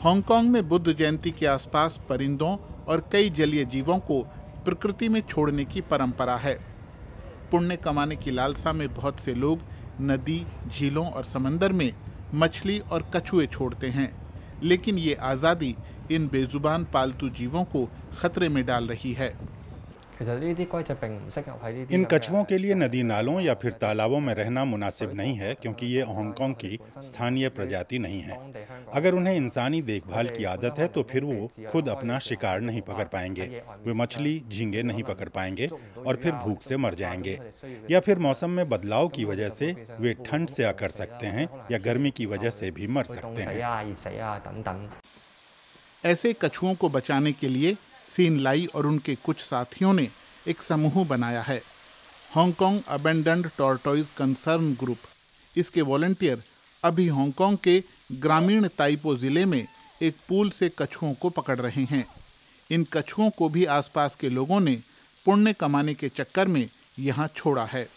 Hong Kong में बुद्ध जयंती के आसपास परिंदों और कई जलीय जीवों को प्रकृति में छोड़ने की परंपरा है। पुण्य कमाने की लालसा में बहुत से लोग नदी, झीलों और समंदर में मछली और कछुए छोड़ते हैं, लेकिन ये आज़ादी इन बेजुबान पालतू जीवों को खतरे में डाल रही है। इन कछुओं के लिए नदी नालों या फिर तालाबों में रहना मुनासिब नहीं है क्योंकि ये हांगकांग की स्थानीय प्रजाति नहीं है। अगर उन्हें इंसानी देखभाल की आदत है तो फिर वो खुद अपना शिकार नहीं पकड़ पाएँगे। वे मछली झींगे नहीं पकड़ पाएँगे और फिर भूख से मर जाएँगे। या फिर मौसम में बदलाव की वजह से वे ठंड से अकड़ सकते हैं या गर्मी की वजह से भी मर सकते हैं। ऐसे कछुओं को बचाने के लिए सीन लाई और उनके कुछ साथियों ने एक समूह बनाया है। Hong Kong abandoned tortoise concern group. इसके वॉलंटियर अभी हांगकांग के ग्रामीण ताइपो ज़िले में एक पूल से कछुओं को पकड़ रहे हैं। इन कछुओं को भी आसपास के लोगों ने पुण्य कमाने के चक्कर में यहाँ छोड़ा है।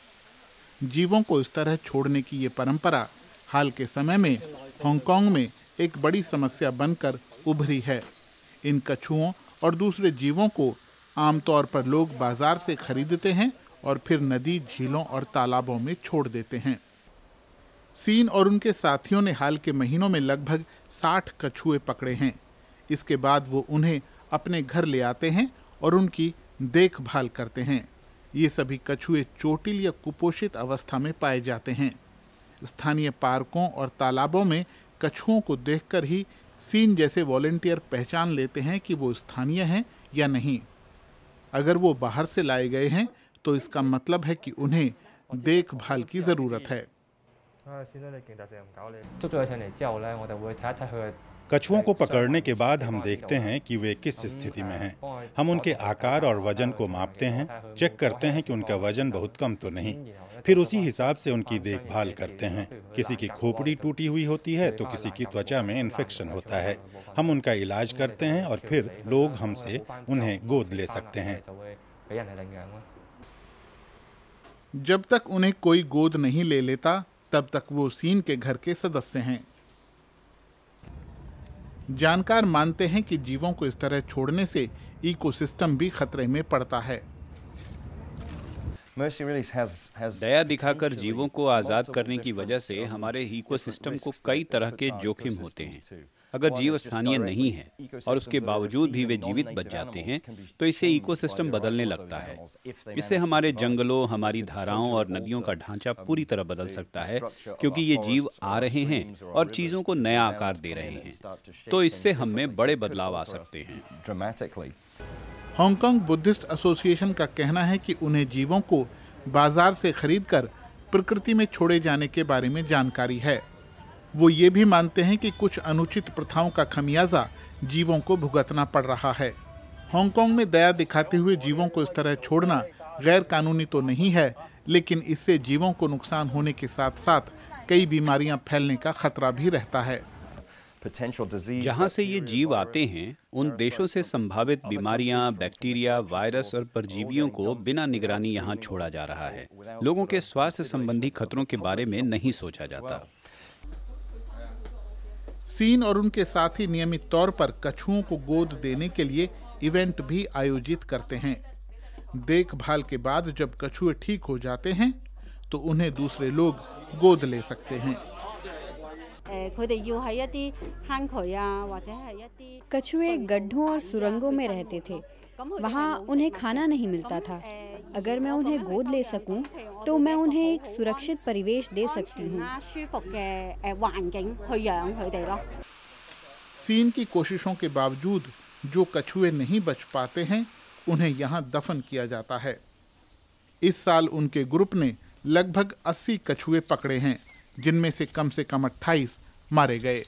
जीवों को इस तरह छोड़ने की ये परंपरा हाल के समय में हांगकांग में एक बड़ी समस्या बनकर उभरी है। इन कछुओं और दूसरे जीवों को आमतौर पर लोग बाज़ार से खरीदते हैं और फिर नदी, झीलों और तालाबों में छोड़ देते हैं। सीन और उनके साथियों ने हाल के महीनों में लगभग 60 कछुए पकड़े हैं। इसके बाद वो उन्हें अपने घर ले आते हैं और उनकी देखभाल करते हैं। ये सभी कछुए चोटिल या कुपोषित अवस्था में पाए जाते हैं। स्थानीय पार्कों और तालाबों में कछुओं को देखकर ही सीन जैसे वॉल्टियर पहचान लेते हैं कि वो स्थानीय हैं या नहीं। अगर वो बाहर से लाए गए हैं तो इसका मतलब है कि उन्हें देखभाल की ज़रूरत है। कछुओं को पकड़ने के बाद हम देखते हैं कि वे किस स्थिति में हैं। हम उनके आकार और वज़न को मापते हैं, चेक करते हैं कि उनका वज़न बहुत कम तो नहीं। फिर उसी हिसाब से उनकी देखभाल करते हैं। किसी की खोपड़ी टूटी हुई होती है तो किसी की त्वचा में इन्फेक्शन होता है। हम उनका इलाज करते हैं और फिर लोग हमसे उन्हें गोद ले सकते हैं। जब तक उन्हें कोई गोद नहीं ले लेता, तब तक वो सीन के घर के सदस्य हैं। जानकार मानते हैं कि जीवों को इस तरह छोड़ने से इकोसिस्टम भी खतरे में पड़ता है। दया दिखाकर जीवों को आज़ाद करने की वजह से हमारे इकोसिस्टम को कई तरह के जोखिम होते हैं। अगर जीव स्थानीय नहीं है और उसके बावजूद भी वे जीवित बच जाते हैं तो इससे इकोसिस्टम बदलने लगता है। इससे हमारे जंगलों हमारी धाराओं और नदियों का ढांचा पूरी तरह बदल सकता है क्योंकि ये जीव आ रहे हैं और चीज़ों को नया आकार दे रहे हैं। तो इससे हम में बड़े बदलाव आ सकते हैं. हांगकांग बुद्धिस्ट एसोसिएशन का कहना है कि उन्हें जीवों को बाज़ार से खरीदकर प्रकृति में छोड़े जाने के बारे में जानकारी है वो ये भी मानते हैं कि कुछ अनुचित प्रथाओं का खमियाजा जीवों को भुगतना पड़ रहा है हांगकांग में दया दिखाते हुए जीवों को इस तरह छोड़ना गैर कानूनी तो नहीं है, लेकिन इससे जीवों को नुकसान होने के साथ साथ कई बीमारियाँ फैलने का खतरा भी रहता है. जहाँ से ये जीव आते हैं उन देशों से संभावित बीमारियाँ, बैक्टीरिया वायरस और परजीवियों को बिना निगरानी यहाँ छोड़ा जा रहा है। लोगों के स्वास्थ्य संबंधी खतरों के बारे में नहीं सोचा जाता। सीन और उनके साथी नियमित तौर पर कछुओं को गोद देने के लिए इवेंट भी आयोजित करते हैं। देखभाल के बाद जब कछुए ठीक हो जाते हैं तो उन्हें दूसरे लोग गोद ले सकते हैं। 诶佢哋要喺一啲坑渠啊，或者系一啲 कछुए गड्ढों और सुरंगों में रहते थे वहाँ उन्हें खाना नहीं मिलता था अगर मैं उन्हें गोद ले सकूं, तो मैं उन्हें एक सुरक्षित परिवेश दे सकती हूँ 啦舒服嘅诶环境去养佢哋咯。 सीन की कोशिशों के बावजूद जो कछुए नहीं बच पाते हैं उन्हें यहाँ दफन किया जाता है इस साल उनके ग्रुप ने लगभग 80 कछुए पकड़े हैं जिनमें से कम से कम 28 मारे गए।